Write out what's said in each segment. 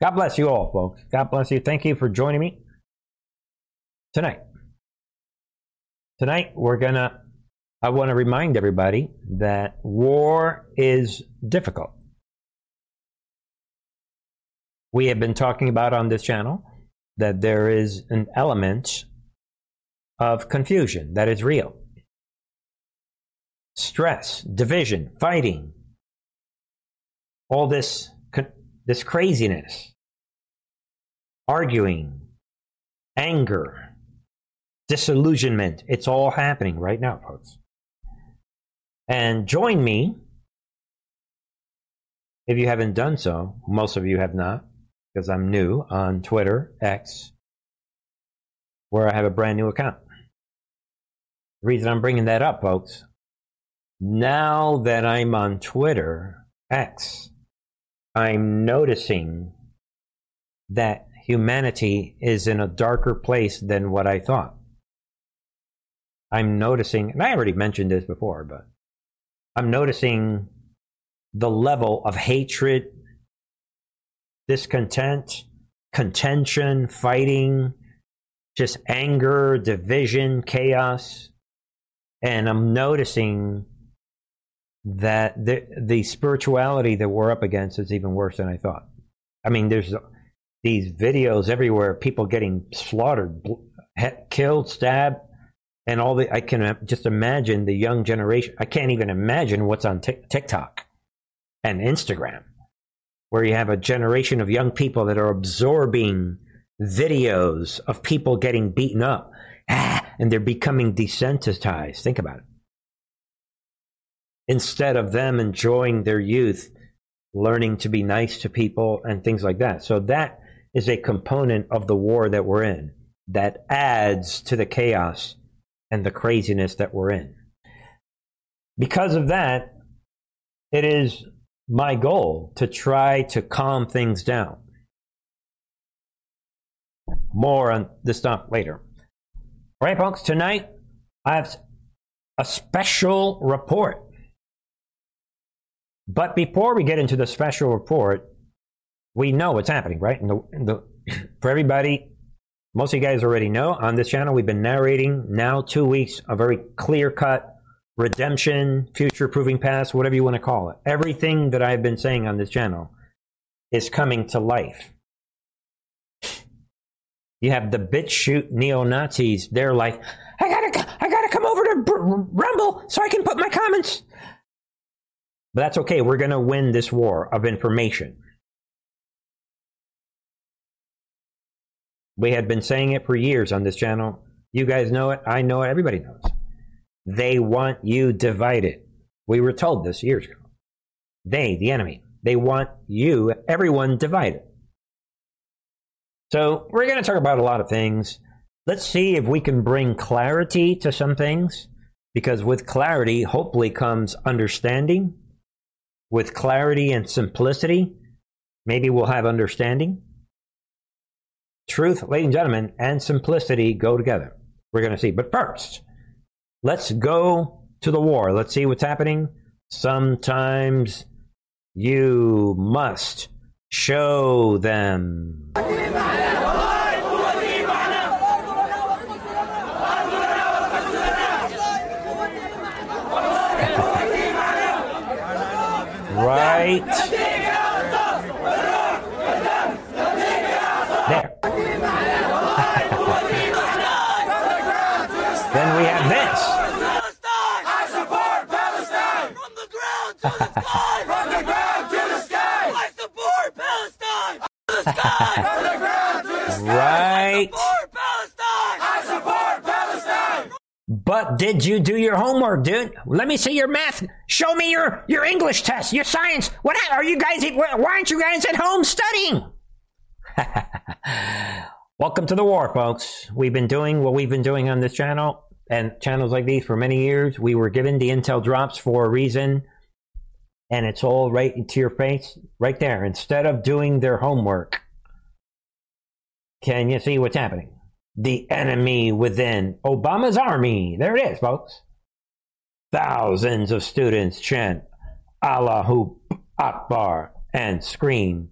God bless you all, folks. God bless you. Thank you for joining me tonight. Tonight, we're going to, I want to remind everybody that war is difficult. We have been talking about on this channel that there is an element of confusion that is real. Stress, division, fighting, all this this craziness, arguing, anger, disillusionment. It's all happening right now, folks. And join me if you haven't done so. Most of you have not, because I'm new on Twitter, X, where I have a brand new account. The reason I'm bringing that up, folks, now that I'm on Twitter, X, I'm noticing that humanity is in a darker place than what I thought. I'm noticing, and I already mentioned this before, but I'm noticing the level of hatred, discontent, contention, fighting, just anger, division, chaos. And I'm noticing that the the spirituality that we're up against is even worse than I thought. I mean, there's these videos everywhere, people getting slaughtered, killed, stabbed, and all the. I can just imagine the young generation. I can't even imagine what's on TikTok and Instagram, where you have a generation of young people that are absorbing videos of people getting beaten up, ah, and they're becoming desensitized. Think about it instead of them enjoying their youth, learning to be nice to people and things like that. So that is a component of the war that we're in that adds to the chaos and the craziness that we're in. Because of that, it is my goal to try to calm things down. More on this stuff later. All right, folks, tonight I have a special report but before we get into the special report, we know what's happening, right? The, the, for everybody, most of you guys already know on this channel, we've been narrating now two weeks a very clear cut redemption, future proving past, whatever you want to call it. Everything that I've been saying on this channel is coming to life. You have the BitChute neo Nazis. They're like, I gotta, I gotta come over to Rumble so I can put my comments but that's okay. We're going to win this war of information. We had been saying it for years on this channel. You guys know it. I know it. Everybody knows. They want you divided. We were told this years ago. They, the enemy, they want you, everyone divided. So we're going to talk about a lot of things. Let's see if we can bring clarity to some things, because with clarity, hopefully, comes understanding with clarity and simplicity, maybe we'll have understanding. Truth, ladies and gentlemen, and simplicity go together. We're going to see. But first, let's go to the war. Let's see what's happening. Sometimes you must show them. Right. There. then we have this. I support Palestine. From the ground to the sky. From the ground to the sky. I support Palestine. To the sky. From the ground to the sky. Right. But did you do your homework, dude? Let me see your math. Show me your, your English test, your science. What are you guys? Why aren't you guys at home studying? Welcome to the war, folks. We've been doing what we've been doing on this channel and channels like these for many years. We were given the intel drops for a reason, and it's all right into your face, right there. Instead of doing their homework, can you see what's happening? The enemy within Obama's army. There it is, folks. Thousands of students chant Allahu Akbar and scream,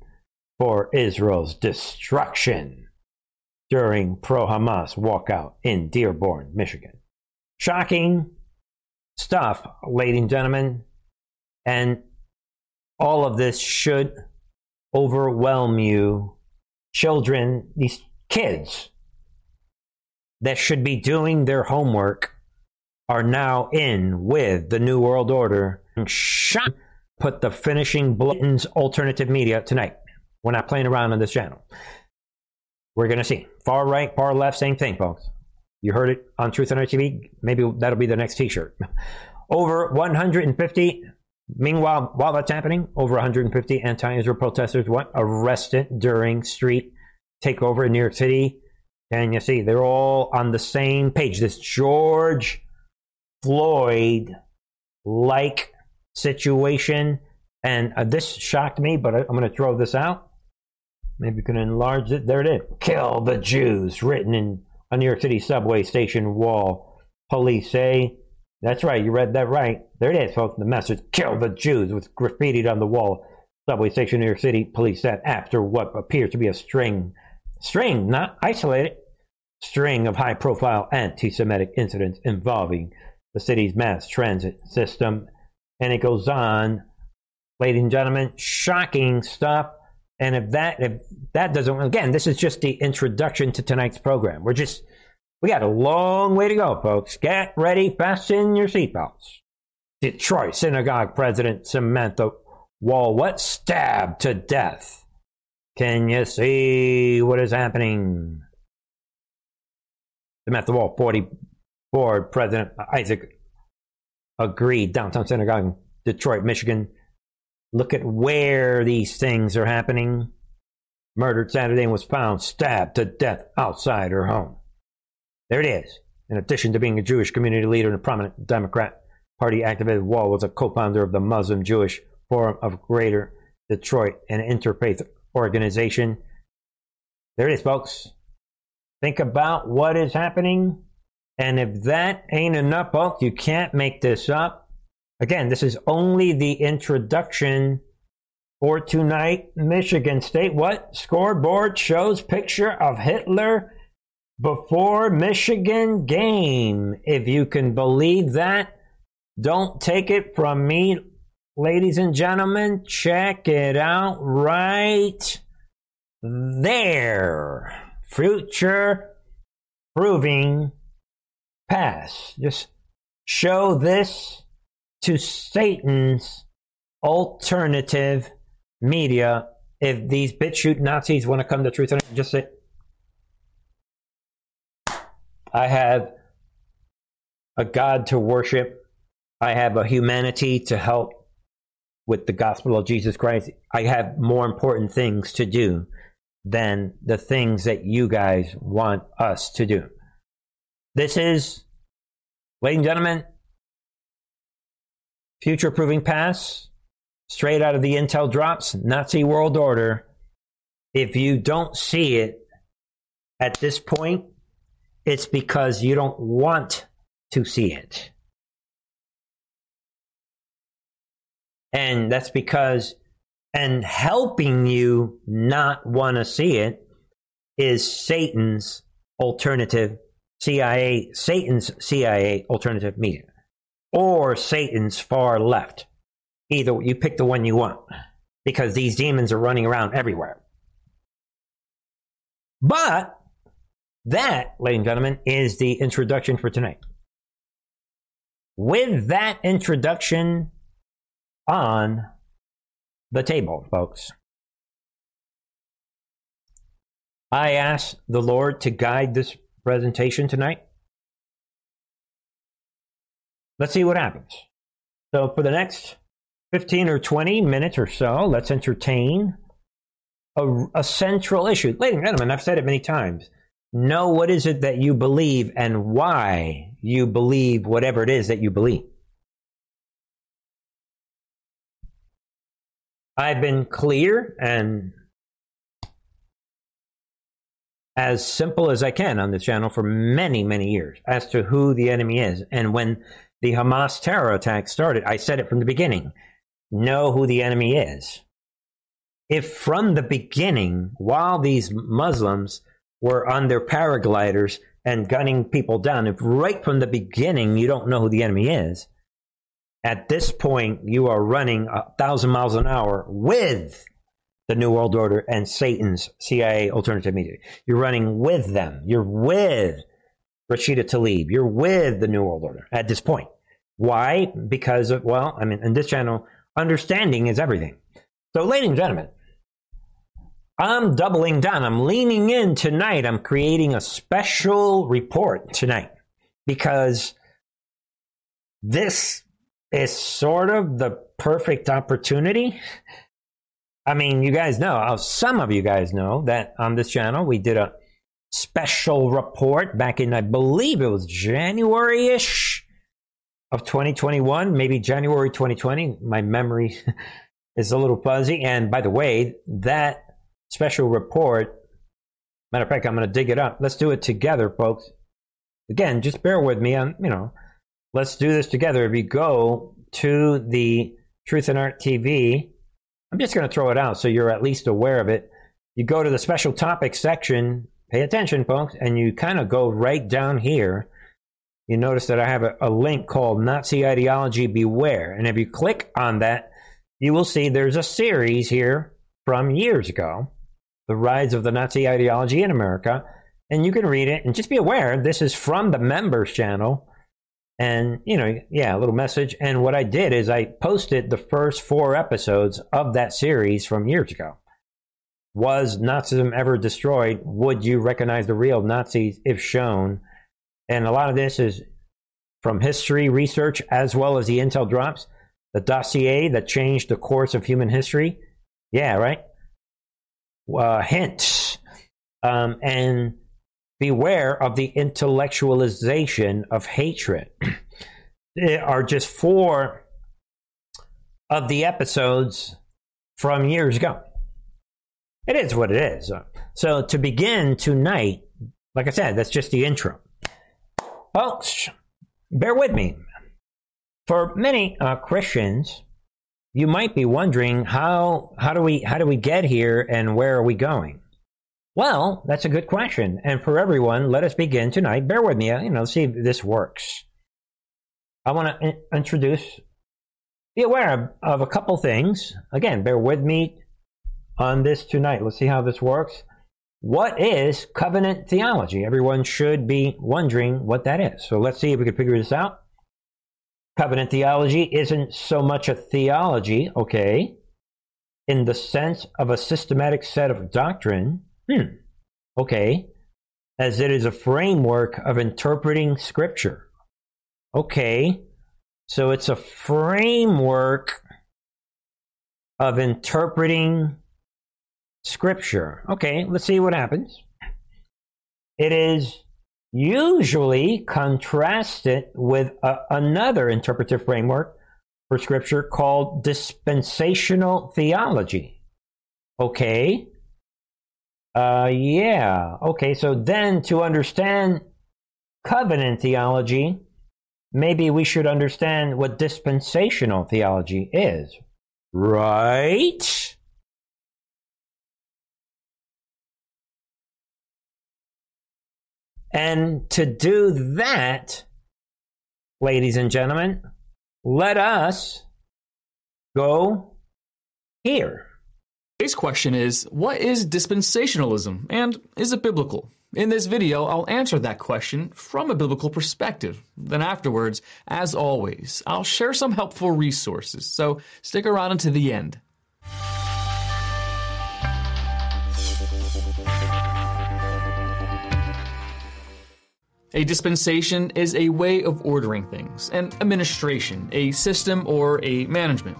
for Israel's destruction during pro Hamas walkout in Dearborn, Michigan. Shocking stuff, ladies and gentlemen. And all of this should overwhelm you. Children, these kids that should be doing their homework are now in with the New World Order. And Shot put the finishing bullets alternative media tonight. We're not playing around on this channel. We're going to see. Far right, far left, same thing, folks. You heard it on Truth on TV. Maybe that'll be the next t shirt. Over 150, meanwhile, while that's happening, over 150 anti Israel protesters what, arrested during street takeover in New York City. And you see, they're all on the same page. This George Floyd like situation. And uh, this shocked me, but I, I'm going to throw this out. Maybe you can enlarge it. There it is. Kill the Jews, written in a New York City subway station wall. Police say, that's right, you read that right. There it is, folks. The message, kill the Jews, was graffitied on the wall. Subway station, New York City. Police said after what appears to be a string, string, not isolated, string of high profile anti Semitic incidents involving the city's mass transit system. And it goes on, ladies and gentlemen, shocking stuff. And if that if that doesn't again, this is just the introduction to tonight's program. We're just we got a long way to go, folks. Get ready, fasten your seatbelts. Detroit synagogue president Samantha Wall what stabbed to death. Can you see what is happening? Samantha Wall, 44, President Isaac Agree. Downtown synagogue, in Detroit, Michigan, Look at where these things are happening. Murdered Saturday and was found stabbed to death outside her home. There it is. In addition to being a Jewish community leader and a prominent Democrat Party activist, Wall was a co-founder of the Muslim Jewish Forum of Greater Detroit, an interfaith organization. There it is, folks. Think about what is happening. And if that ain't enough, folks, you can't make this up. Again, this is only the introduction for tonight. Michigan State. What? Scoreboard shows picture of Hitler before Michigan game. If you can believe that, don't take it from me, ladies and gentlemen. Check it out right there. Future proving past. Just show this to Satan's alternative media. If these BitChute Nazis want to come to truth, just say, I have a God to worship. I have a humanity to help with the gospel of Jesus Christ. I have more important things to do than the things that you guys want us to do. This is, ladies and gentlemen, Future Proving Past, straight out of the Intel drops, Nazi World Order. If you don't see it at this point, it's because you don't want to see it. And that's because, and helping you not want to see it is Satan's alternative CIA, Satan's CIA alternative media or Satan's far left. Either you pick the one you want because these demons are running around everywhere. But that, ladies and gentlemen, is the introduction for tonight. With that introduction on the table, folks, I ask the Lord to guide this presentation tonight. Let's see what happens. So, for the next 15 or 20 minutes or so, let's entertain a, a central issue. Ladies and gentlemen, I've said it many times. Know what is it that you believe and why you believe whatever it is that you believe. I've been clear and as simple as I can on this channel for many, many years as to who the enemy is. And when the Hamas terror attack started, I said it from the beginning know who the enemy is. if from the beginning, while these Muslims were on their paragliders and gunning people down, if right from the beginning you don't know who the enemy is, at this point you are running a thousand miles an hour with the New World Order and Satan's CIA alternative media. You're running with them. You're with Rashida Tlaib. You're with the New World Order at this point. Why? Because of, well, I mean, in this channel, understanding is everything. So, ladies and gentlemen, I'm doubling down. I'm leaning in tonight. I'm creating a special report tonight because this is sort of the perfect opportunity. I mean, you guys know, uh, some of you guys know that on this channel we did a special report back in, I believe it was January ish of 2021, maybe January 2020. My memory is a little fuzzy. And by the way, that special report. Matter of fact, I'm going to dig it up. Let's do it together, folks. Again, just bear with me on, you know, let's do this together. If you go to the Truth and Art TV, I'm just going to throw it out so you're at least aware of it. You go to the special topics section, pay attention, folks, and you kind of go right down here. You notice that I have a, a link called Nazi Ideology Beware. And if you click on that, you will see there's a series here from years ago the Rise of the Nazi Ideology in America. And you can read it and just be aware this is from the members channel. And, you know, yeah, a little message. And what I did is I posted the first four episodes of that series from years ago. Was Nazism ever destroyed? Would you recognize the real Nazis if shown? And a lot of this is from history research as well as the intel drops. The dossier that changed the course of human history. Yeah, right? uh, hints um, and beware of the intellectualization of hatred. there are just four of the episodes from years ago. It is what it is. So to begin tonight, like I said, that's just the intro. Folks, bear with me. For many uh, Christians, you might be wondering how how do we how do we get here and where are we going? Well, that's a good question. And for everyone, let us begin tonight. Bear with me, uh, you know, see if this works. I want to in- introduce, be aware of, of a couple things. Again, bear with me on this tonight. Let's see how this works. What is covenant theology? Everyone should be wondering what that is. So let's see if we can figure this out. Covenant theology isn't so much a theology, okay, in the sense of a systematic set of doctrine, hmm, okay, as it is a framework of interpreting Scripture. Okay, so it's a framework of interpreting Scripture. Okay, let's see what happens. It is usually contrasted with a, another interpretive framework for Scripture called dispensational theology. Okay. Uh, yeah. Okay, so then to understand covenant theology, maybe we should understand what dispensational theology is. Right? And to do that, ladies and gentlemen, let us go here. Today's question is What is dispensationalism and is it biblical? In this video, I'll answer that question from a biblical perspective. Then, afterwards, as always, I'll share some helpful resources, so stick around until the end. A dispensation is a way of ordering things, an administration, a system, or a management.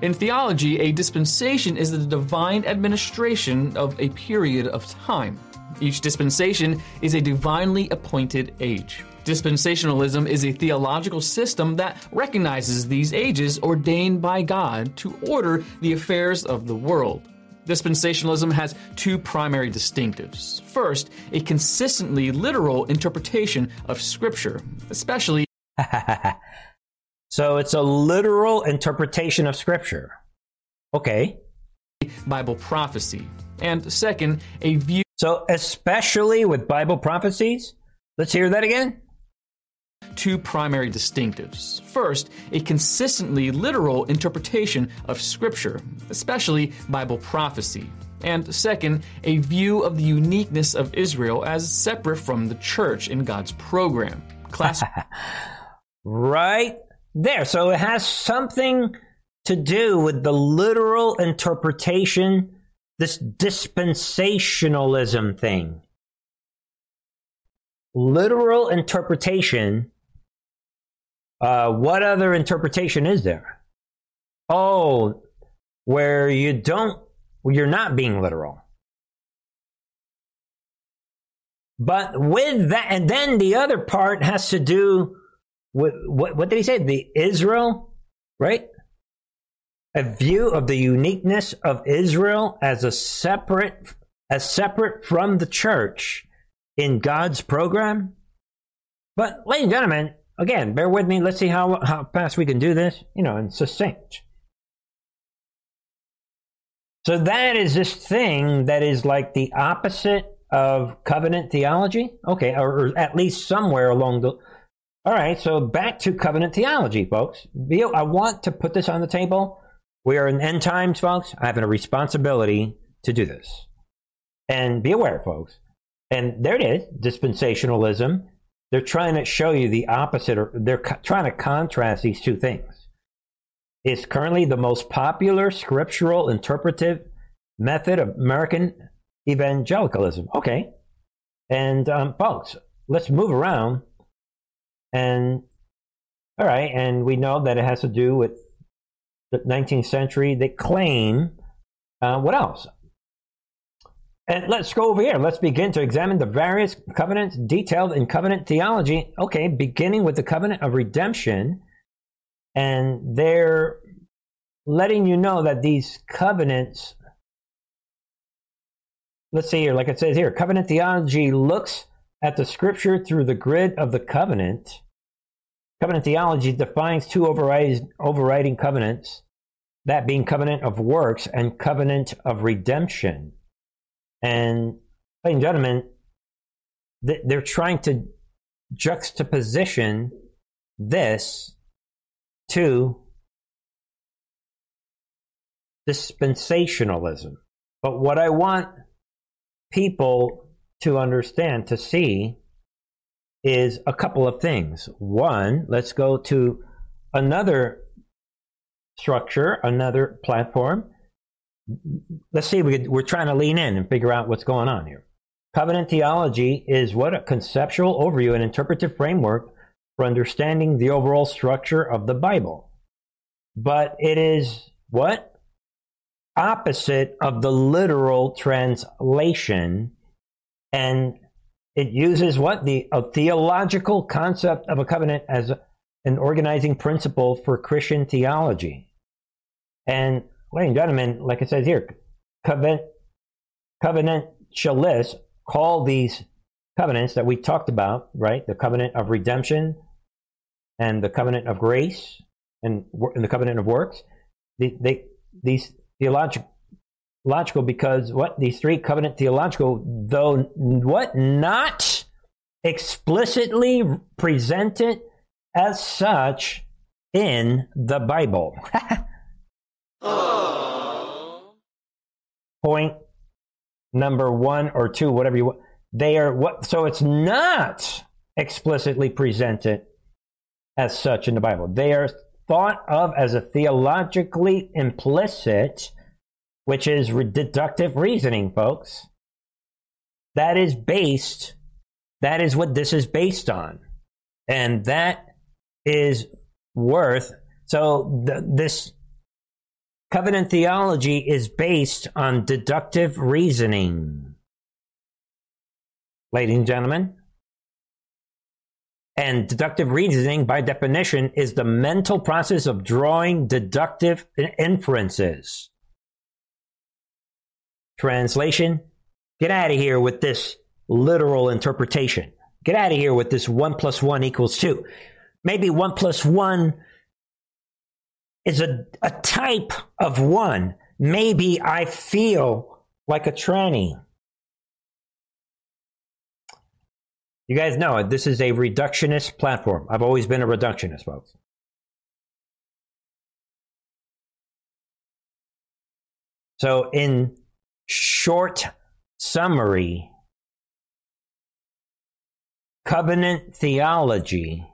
In theology, a dispensation is the divine administration of a period of time. Each dispensation is a divinely appointed age. Dispensationalism is a theological system that recognizes these ages ordained by God to order the affairs of the world. Dispensationalism has two primary distinctives. First, a consistently literal interpretation of Scripture, especially. so it's a literal interpretation of Scripture. Okay. Bible prophecy. And second, a view. So, especially with Bible prophecies? Let's hear that again. Two primary distinctives. First, a consistently literal interpretation of Scripture, especially Bible prophecy. And second, a view of the uniqueness of Israel as separate from the church in God's program. Class. right there. So it has something to do with the literal interpretation, this dispensationalism thing. Literal interpretation. Uh, what other interpretation is there? Oh, where you don't you're not being literal. But with that, and then the other part has to do what, what did he say? The Israel, right? A view of the uniqueness of Israel as a separate, as separate from the church in God's program. But, ladies and gentlemen, again, bear with me. Let's see how, how fast we can do this, you know, and succinct. So that is this thing that is like the opposite of covenant theology. Okay, or, or at least somewhere along the. All right, so back to covenant theology, folks. I want to put this on the table. We are in end times, folks. I have a responsibility to do this. And be aware, folks. And there it is dispensationalism. They're trying to show you the opposite, or they're co- trying to contrast these two things It's currently the most popular scriptural interpretive method of American evangelicalism. Okay. And um, folks, let's move around. And all right, and we know that it has to do with the 19th century. They claim uh, what else? And let's go over here. Let's begin to examine the various covenants detailed in covenant theology. Okay, beginning with the covenant of redemption and they're letting you know that these covenants let's see here like it says here covenant theology looks at the scripture through the grid of the covenant covenant theology defines two overriding, covenants that being covenant of works and covenant of redemption and ladies and gentlemen they're trying to juxtaposition this to dispensationalism. But what I want people to understand, to see, is a couple of things. One, let's go to another structure, another platform. Let's see, we we're trying to lean in and figure out what's going on here. Covenant theology is what a conceptual overview and interpretive framework for understanding the overall structure of the Bible. But it is what? Opposite of the literal translation. And it uses what? The theological concept of a covenant as an organizing principle for Christian theology. And, ladies and gentlemen, like it says here, covenant, covenantalists call these covenants that we talked about, right? The covenant of redemption, and the covenant of grace and, and the covenant of works. They, these theological logical because what these three covenant theological though what not explicitly presented as such in the bible point number one or two whatever you want they are what so it's not explicitly presented as such in the Bible. They are thought of as a theologically implicit, which is deductive reasoning, folks. That is based, that is what this is based on. And that is worth, so the, this covenant theology is based on deductive reasoning. Ladies and gentlemen, and deductive reasoning, by definition, is the mental process of drawing deductive inferences. Translation Get out of here with this literal interpretation. Get out of here with this 1 plus 1 equals 2. Maybe 1 plus 1 is a, a type of 1 maybe I feel like a tranny. You guys know this is a reductionist platform. I've always been a reductionist, folks. So, in short summary, covenant theology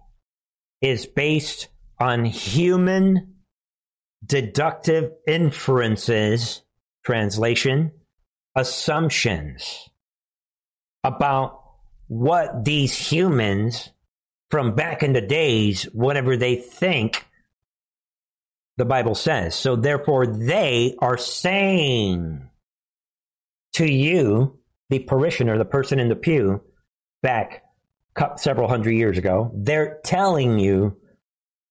is based on human deductive inferences, translation, assumptions about what these humans from back in the days, whatever they think the Bible says. So therefore, they are saying to you, the parishioner, the person in the pew, back several hundred years ago, they're telling you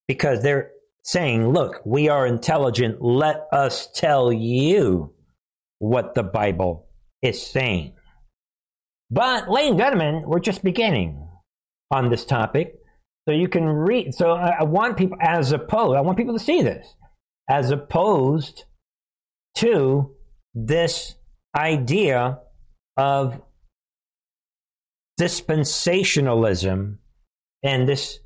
because they're saying, look, we are intelligent. Let us tell you what the Bible is saying. But, ladies and gentlemen, we're just beginning on this topic. So you can read. So I want people, as opposed, I want people to see this, as opposed to this idea of dispensationalism and this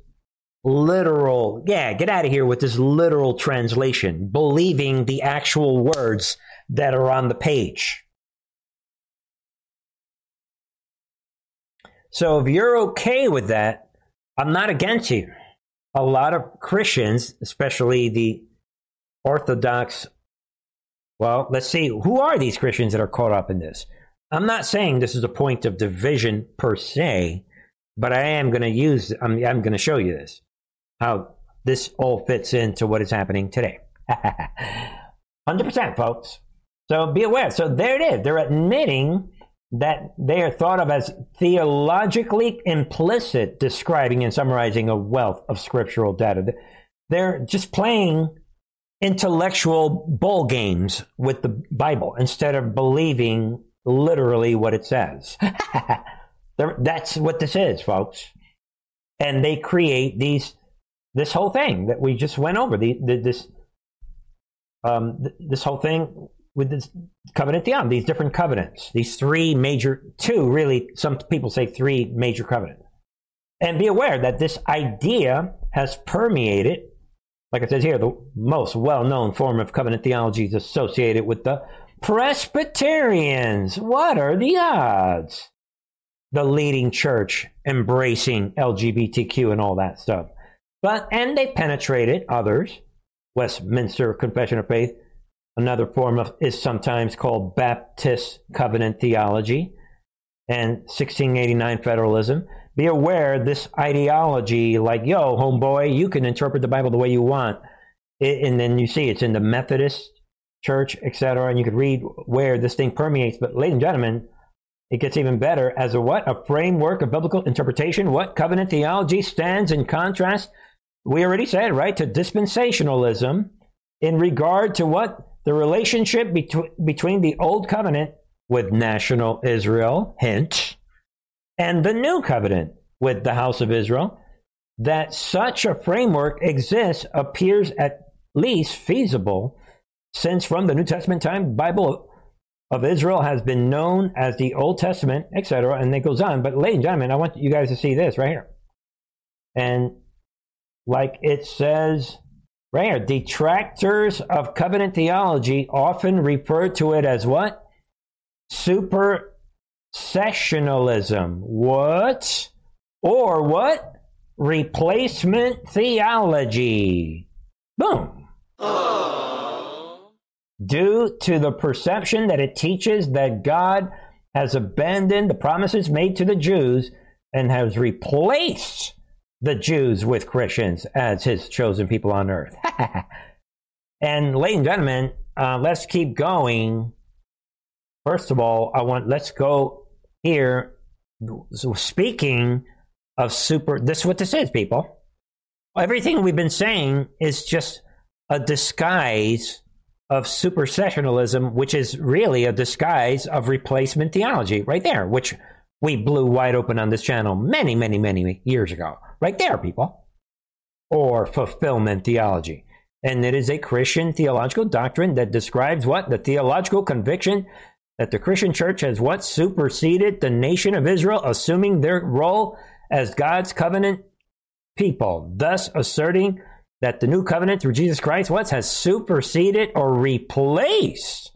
literal, yeah, get out of here with this literal translation, believing the actual words that are on the page. So if you're okay with that, I'm not against you. A lot of Christians, especially the Orthodox, well, let's see, who are these Christians that are caught up in this? I'm not saying this is a point of division per se, but I am going to use, I'm, I'm going to show you this, how this all fits into what is happening today. 100%, folks. So be aware. So there it is. They're admitting that they are thought of as theologically implicit, describing and summarizing a wealth of scriptural data. They're just playing intellectual ball games with the Bible instead of believing literally what it says. That's what this is, folks. And they create these this whole thing that we just went over. The, the this um, this whole thing with this covenant theology, these different covenants, these three major, two really, some people say three major covenants. And be aware that this idea has permeated, like it says here, the most well known form of covenant theology is associated with the Presbyterians. What are the odds? The leading church embracing LGBTQ and all that stuff. But, and they penetrated others, Westminster Confession of Faith, another form of is sometimes called Baptist covenant theology and 1689 federalism. Be aware this ideology, like, yo, homeboy, you can interpret the Bible the way you want. It, and then you see it's in the Methodist church, etc. And you could read where this thing permeates. But, ladies and gentlemen, it gets even better as a what? A framework of biblical interpretation. What covenant theology stands in contrast? We already said, right, to dispensationalism in regard to what? The relationship between between the old covenant with national Israel, hint, and the new covenant with the house of Israel. That such a framework exists appears at least feasible since from the New Testament time, Bible of Israel has been known as the Old Testament, etc. And it goes on. But, ladies and gentlemen, I want you guys to see this right here. And like it says right here, detractors of covenant theology often refer to it as what? Supersessionalism. What? Or what? Replacement theology. Boom. Due to the perception that it teaches that God has abandoned the promises made to the Jews and has replaced the Jews with Christians as his chosen people on earth. and, ladies and gentlemen, uh, let's keep going. First of all, I want let's go here. So speaking of super, this is what this is, people. Everything we've been saying is just a disguise of supersessionalism, which is really a disguise of replacement theology, right there, which we blew wide open on this channel many, many, many years ago. Right there, people. Or fulfillment theology. And it is a Christian theological doctrine that describes what? The theological conviction that the Christian church has what? Superseded the nation of Israel, assuming their role as God's covenant people, thus asserting that the new covenant through Jesus Christ what has superseded or replaced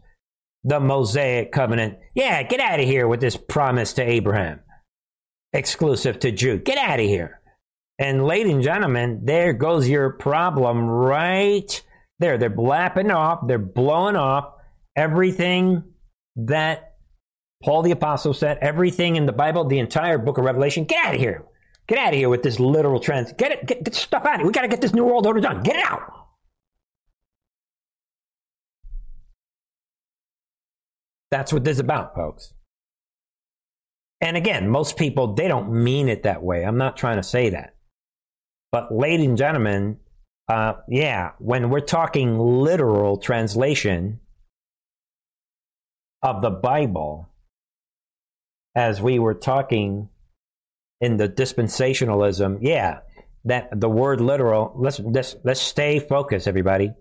the Mosaic covenant. Yeah, get out of here with this promise to Abraham, exclusive to Jew. Get out of here. And ladies and gentlemen, there goes your problem right there. They're blapping off, they're blowing off everything that Paul the Apostle said, everything in the Bible, the entire book of Revelation. Get out of here. Get out of here with this literal trans. Get it, get, get stuff out of here. We got to get this new world order done. Get it out. That's what this is about, folks. And again, most people, they don't mean it that way. I'm not trying to say that. But, ladies and gentlemen, uh, yeah, when we're talking literal translation of the Bible, as we were talking in the dispensationalism, yeah, that the word literal, let's, let's, let's stay focused, everybody.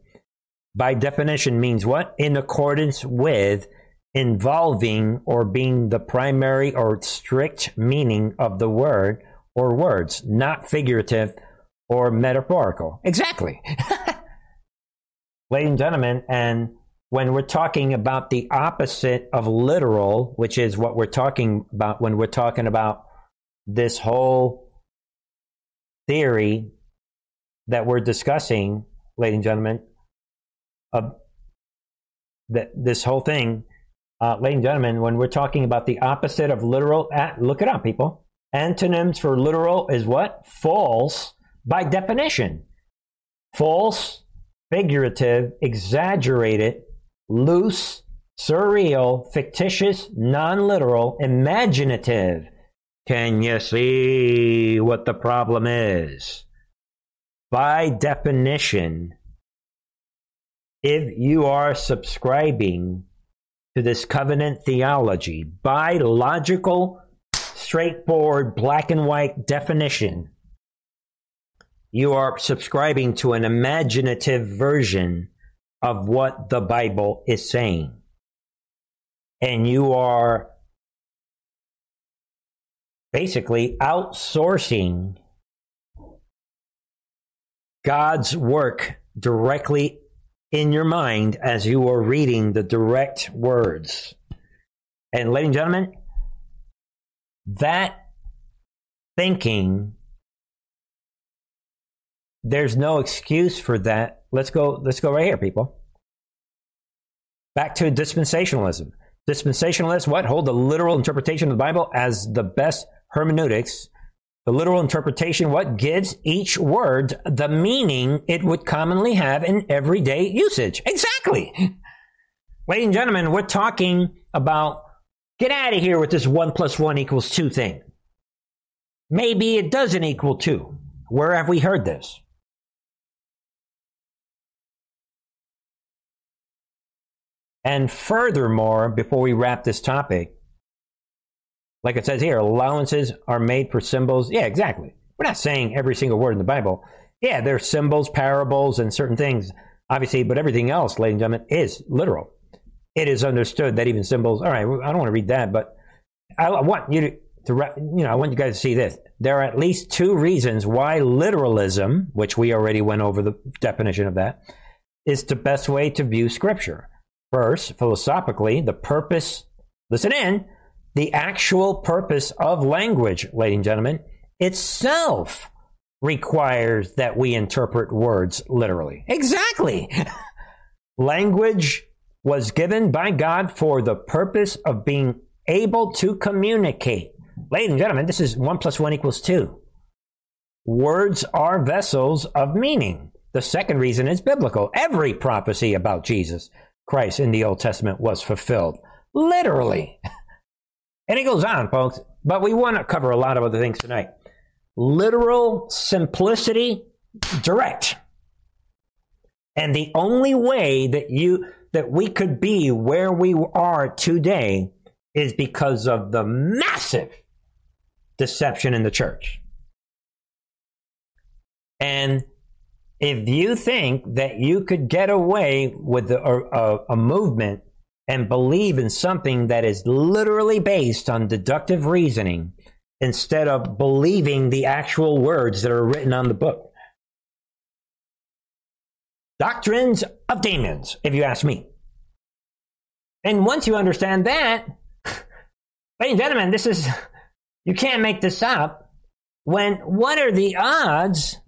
By definition means what? In accordance with involving or being the primary or strict meaning of the word or words, not figurative or metaphorical. Exactly. Ladies and gentlemen, and when we're talking about the opposite of literal, which is what we're talking about when we're talking about this whole theory that we're discussing, ladies and gentlemen, of that this whole thing, uh, ladies and gentlemen, when we're talking about the opposite of literal, uh, look it up, people. Antonyms for literal is what? False by definition. False, figurative, exaggerated, loose, surreal, fictitious, non literal, imaginative. Can you see what the problem is? By definition, if you are subscribing to this covenant theology, by logical, straightforward, black and white definition, you are subscribing to an imaginative version of what the Bible is saying. And you are basically outsourcing God's work directly in your mind as you are reading the direct words. And, ladies and gentlemen, that thinking, there's no excuse for that. Let's go, let's go right here, people. Back to dispensationalism. Dispensationalists, what? Hold the literal interpretation of the Bible as the best hermeneutics, the literal interpretation, what gives each word the meaning it would commonly have in everyday usage. Exactly. Ladies and gentlemen, we're talking about get out of here with this one plus one equals two thing. Maybe it doesn't equal two. Where have we heard this? And furthermore, before we wrap this topic, like it says here, allowances are made for symbols. Yeah, exactly. We're not saying every single word in the Bible. Yeah, there's symbols, parables, and certain things, obviously, but everything else, ladies and gentlemen, is literal. It is understood that even symbols. All right, I don't want to read that, but I want you to, to you know, I want you guys to see this. There are at least two reasons why literalism, which we already went over the definition of that, is the best way to view Scripture. First, philosophically, the purpose. Listen in the actual purpose of language, ladies and gentlemen, itself requires that we interpret words literally. Exactly. language was given by God for the purpose of being able to communicate. Ladies and gentlemen, this is 1 plus 1 equals 2. Words are vessels of meaning. The second reason is biblical. Every prophecy about Jesus Christ in the Old Testament was fulfilled. Literally. And it goes on, folks. But we want to cover a lot of other things tonight. Literal simplicity, direct. And the only way that you that we could be where we are today is because of the massive deception in the church. And if you think that you could get away with a, a, a movement and believe in something that is literally based on deductive reasoning instead of believing the actual words that are written on the book. Doctrines of demons, if you ask me. And once you understand that, ladies and gentlemen, this is, you can't make this up. When, what are the odds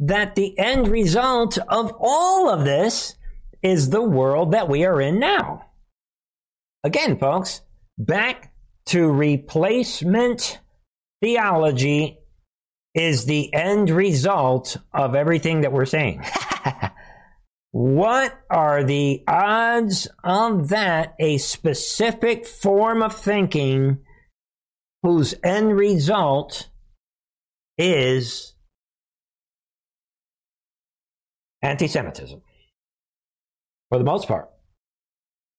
that the end result of all of this is the world that we are in now? Again, folks, back to replacement theology is the end result of everything that we're saying. what are the odds of that a specific form of thinking whose end result is anti Semitism? For the most part.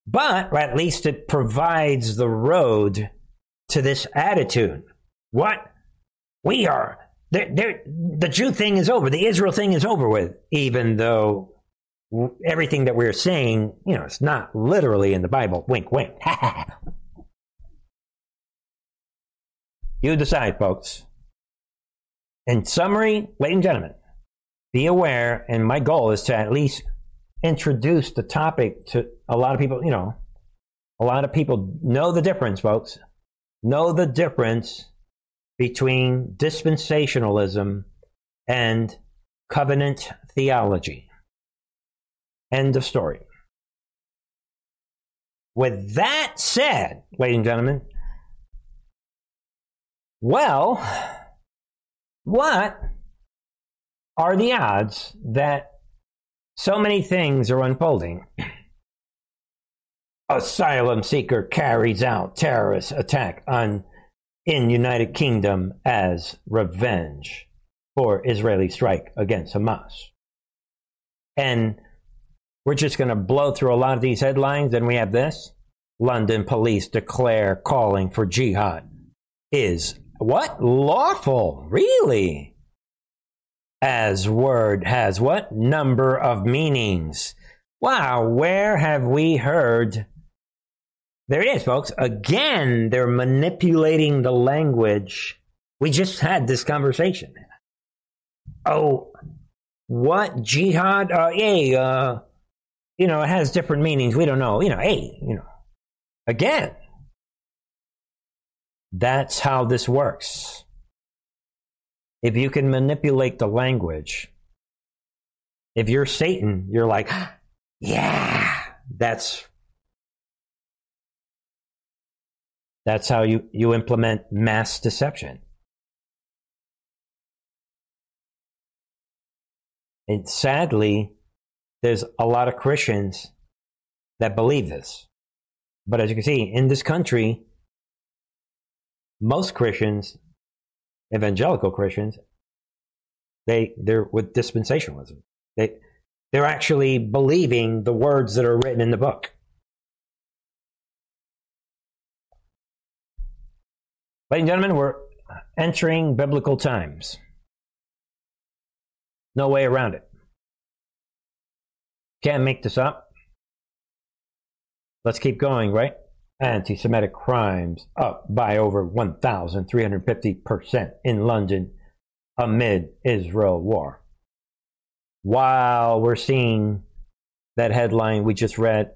But at least it provides the road to this attitude. What? We are. They're, they're, the Jew thing is over. The Israel thing is over with, even though everything that we're saying, you know, it's not literally in the Bible. Wink, wink. you decide, folks. In summary, ladies and gentlemen, be aware, and my goal is to at least introduce the topic to a lot of people, you know, a lot of people know the difference, folks. Know the difference between dispensationalism and covenant theology. End of story. With that said, ladies and gentlemen, well, what are the odds that so many things are unfolding. Asylum seeker carries out terrorist attack on in United Kingdom as revenge for Israeli strike against Hamas. And we're just going to blow through a lot of these headlines. Then we have this London police declare calling for jihad is what? Lawful. Really? As word has what? Number of meanings. Wow, where have we heard? There it is, folks. Again, they're manipulating the language. We just had this conversation. Oh, what jihad? Uh, hey, uh, you know, it has different meanings. We don't know. You know, hey, you know, again, that's how this works if you can manipulate the language, if you're Satan, you're like, yeah, that's that's how you, you implement mass deception. And sadly, there's a lot of Christians that believe this. But as you can see, in this country, most Christians evangelical Christians, they they're with dispensationalism. They they're actually believing the words that are written in the book. Ladies and gentlemen, we're entering biblical times. No way around it. Can't make this up. Let's keep going, right? Anti Semitic crimes up by over 1,350% in London amid Israel war. While we're seeing that headline we just read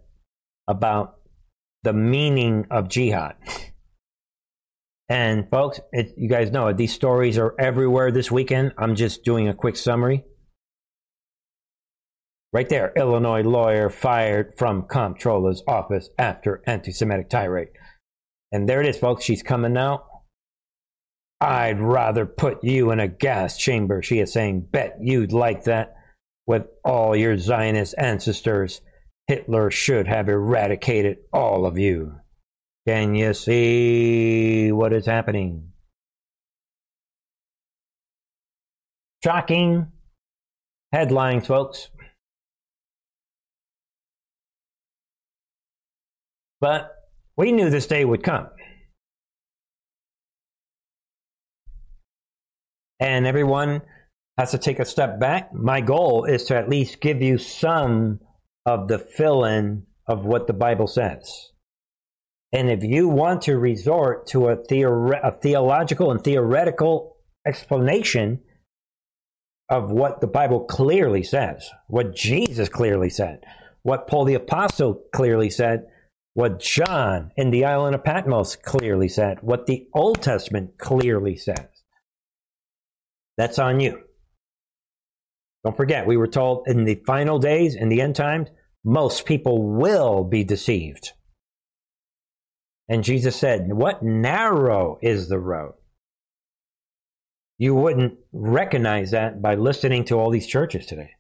about the meaning of jihad. And folks, it, you guys know these stories are everywhere this weekend. I'm just doing a quick summary. Right there, Illinois lawyer fired from comptroller's office after anti Semitic tirade. And there it is, folks. She's coming out. I'd rather put you in a gas chamber, she is saying. Bet you'd like that with all your Zionist ancestors. Hitler should have eradicated all of you. Can you see what is happening? Shocking headlines, folks. But we knew this day would come. And everyone has to take a step back. My goal is to at least give you some of the fill in of what the Bible says. And if you want to resort to a, theore- a theological and theoretical explanation of what the Bible clearly says, what Jesus clearly said, what Paul the Apostle clearly said, what John in the island of Patmos clearly said, what the Old Testament clearly says. That's on you. Don't forget, we were told in the final days, in the end times, most people will be deceived. And Jesus said, What narrow is the road? You wouldn't recognize that by listening to all these churches today.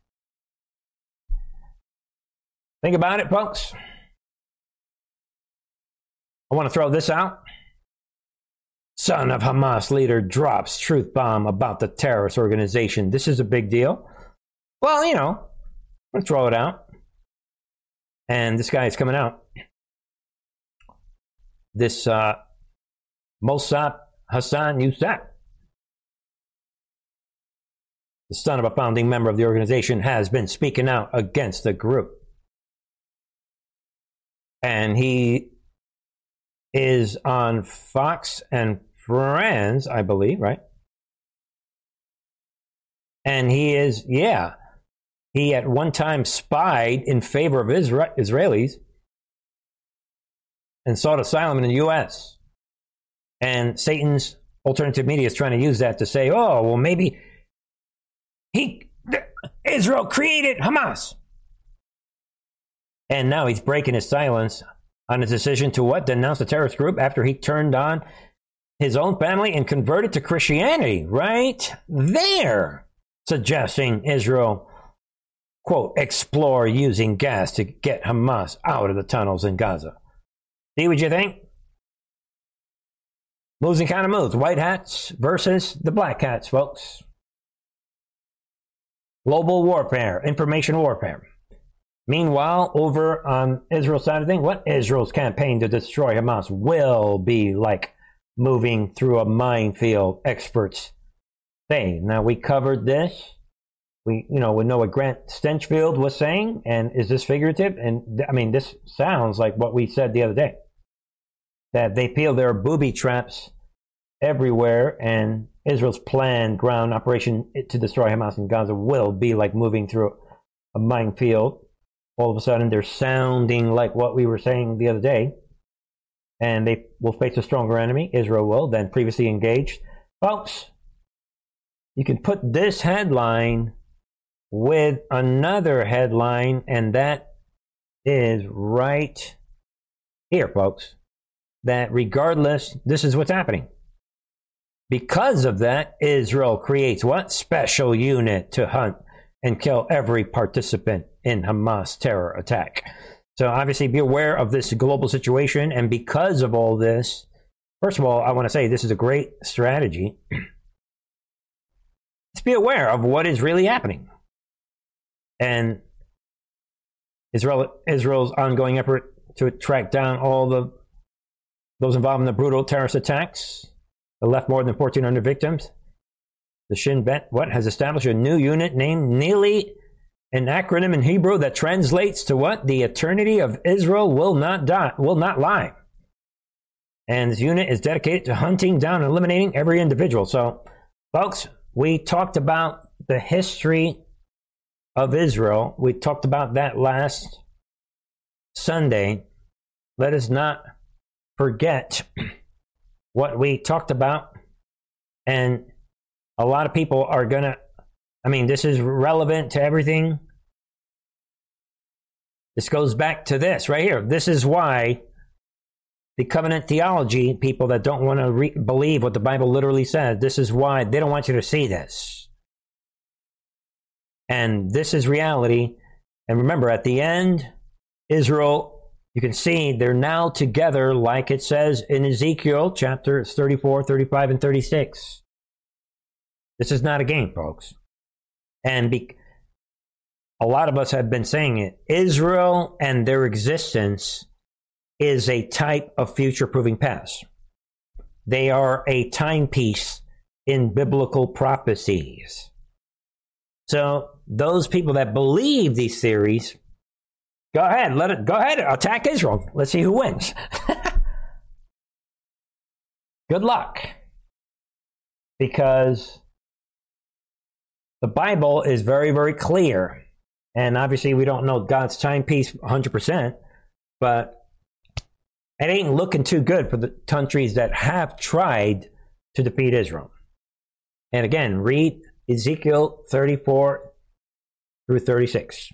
Think about it, folks. I want to throw this out. Son of Hamas leader drops truth bomb about the terrorist organization. This is a big deal. Well, you know, to throw it out. And this guy is coming out. This uh, Mossab Hassan Youssef, the son of a founding member of the organization, has been speaking out against the group. And he is on Fox and Friends, I believe, right? And he is, yeah, he at one time spied in favor of Isra- Israelis and sought asylum in the U.S. And Satan's alternative media is trying to use that to say, oh, well, maybe he, Israel created Hamas. And now he's breaking his silence on his decision to what? Denounce the terrorist group after he turned on his own family and converted to Christianity, right? There, suggesting Israel quote, explore using gas to get Hamas out of the tunnels in Gaza. See what you think? And kind of moves. White hats versus the black hats, folks. Global warfare, information warfare. Meanwhile, over on Israel's side of things, what Israel's campaign to destroy Hamas will be like moving through a minefield, experts say. Now, we covered this we you know we know what Grant Stinchfield was saying, and is this figurative? And I mean, this sounds like what we said the other day that they feel there are booby traps everywhere, and Israel's planned ground operation to destroy Hamas in Gaza will be like moving through a minefield. All of a sudden, they're sounding like what we were saying the other day, and they will face a stronger enemy. Israel will than previously engaged, folks. You can put this headline with another headline, and that is right here, folks. That regardless, this is what's happening. Because of that, Israel creates what? Special unit to hunt and kill every participant in Hamas terror attack. So obviously be aware of this global situation. And because of all this, first of all, I want to say this is a great strategy. Let's be aware of what is really happening and Israel Israel's ongoing effort to track down all the those involved in the brutal terrorist attacks that left more than 1,400 victims. The Shin Bet what has established a new unit named Nili, an acronym in Hebrew that translates to what the eternity of Israel will not die, will not lie. And this unit is dedicated to hunting down and eliminating every individual. So, folks, we talked about the history of Israel. We talked about that last Sunday. Let us not forget what we talked about. And a lot of people are going to, I mean, this is relevant to everything. This goes back to this right here. This is why the covenant theology, people that don't want to re- believe what the Bible literally says, this is why they don't want you to see this. And this is reality. And remember, at the end, Israel, you can see they're now together, like it says in Ezekiel chapter 34, 35, and 36. This is not a game, folks. And be, a lot of us have been saying it. Israel and their existence is a type of future proving past. They are a timepiece in biblical prophecies. So those people that believe these theories, go ahead, let it go ahead, attack Israel. Let's see who wins. Good luck. Because the Bible is very, very clear. And obviously, we don't know God's timepiece 100%, but it ain't looking too good for the countries that have tried to defeat Israel. And again, read Ezekiel 34 through 36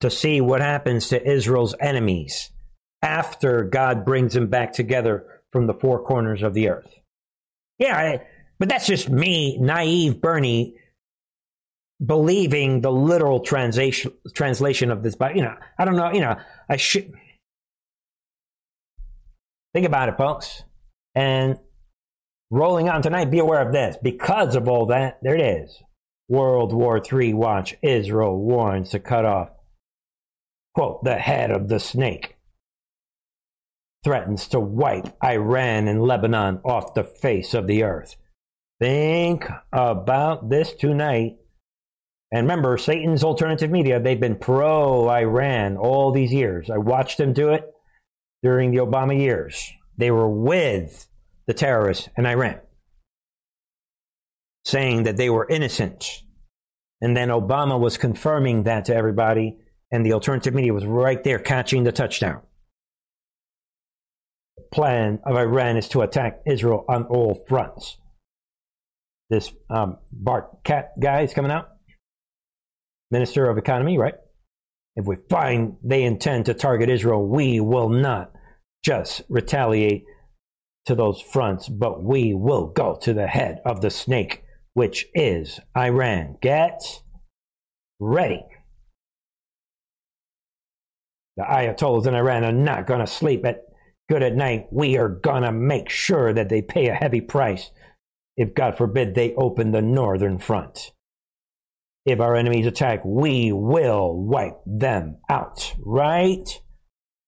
to see what happens to Israel's enemies after God brings them back together from the four corners of the earth. Yeah, but that's just me, naive Bernie, believing the literal translation translation of this. But you know, I don't know. You know, I should think about it, folks. And rolling on tonight, be aware of this. Because of all that, there it is. World War III watch. Israel warns to cut off, quote, the head of the snake. Threatens to wipe Iran and Lebanon off the face of the earth. Think about this tonight. And remember, Satan's alternative media, they've been pro Iran all these years. I watched them do it during the Obama years. They were with the terrorists in Iran, saying that they were innocent. And then Obama was confirming that to everybody, and the alternative media was right there catching the touchdown. The plan of Iran is to attack Israel on all fronts this um, Barkat guy is coming out, Minister of Economy, right? If we find they intend to target Israel, we will not just retaliate to those fronts, but we will go to the head of the snake, which is Iran. Get ready. The Ayatollahs in Iran are not going to sleep at good at night. We are going to make sure that they pay a heavy price if, God forbid, they open the northern front. If our enemies attack, we will wipe them out. Right?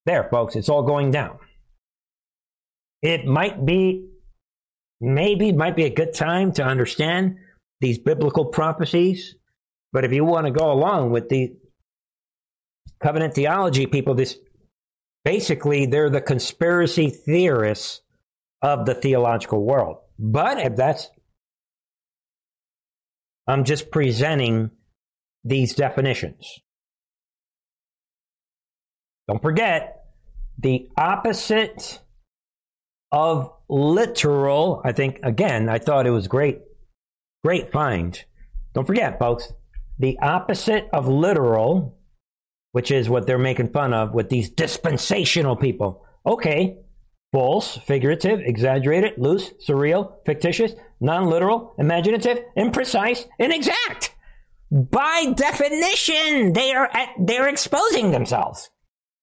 There, folks, it's all going down. It might be, maybe, might be a good time to understand these biblical prophecies. But if you want to go along with the covenant theology people, this basically they're the conspiracy theorists of the theological world. But if that's, I'm just presenting these definitions. Don't forget, the opposite of literal, I think, again, I thought it was great, great find. Don't forget, folks, the opposite of literal, which is what they're making fun of with these dispensational people. Okay, false, figurative, exaggerated, loose, surreal, fictitious, non literal, imaginative, imprecise, inexact. By definition, they are at, they're exposing themselves.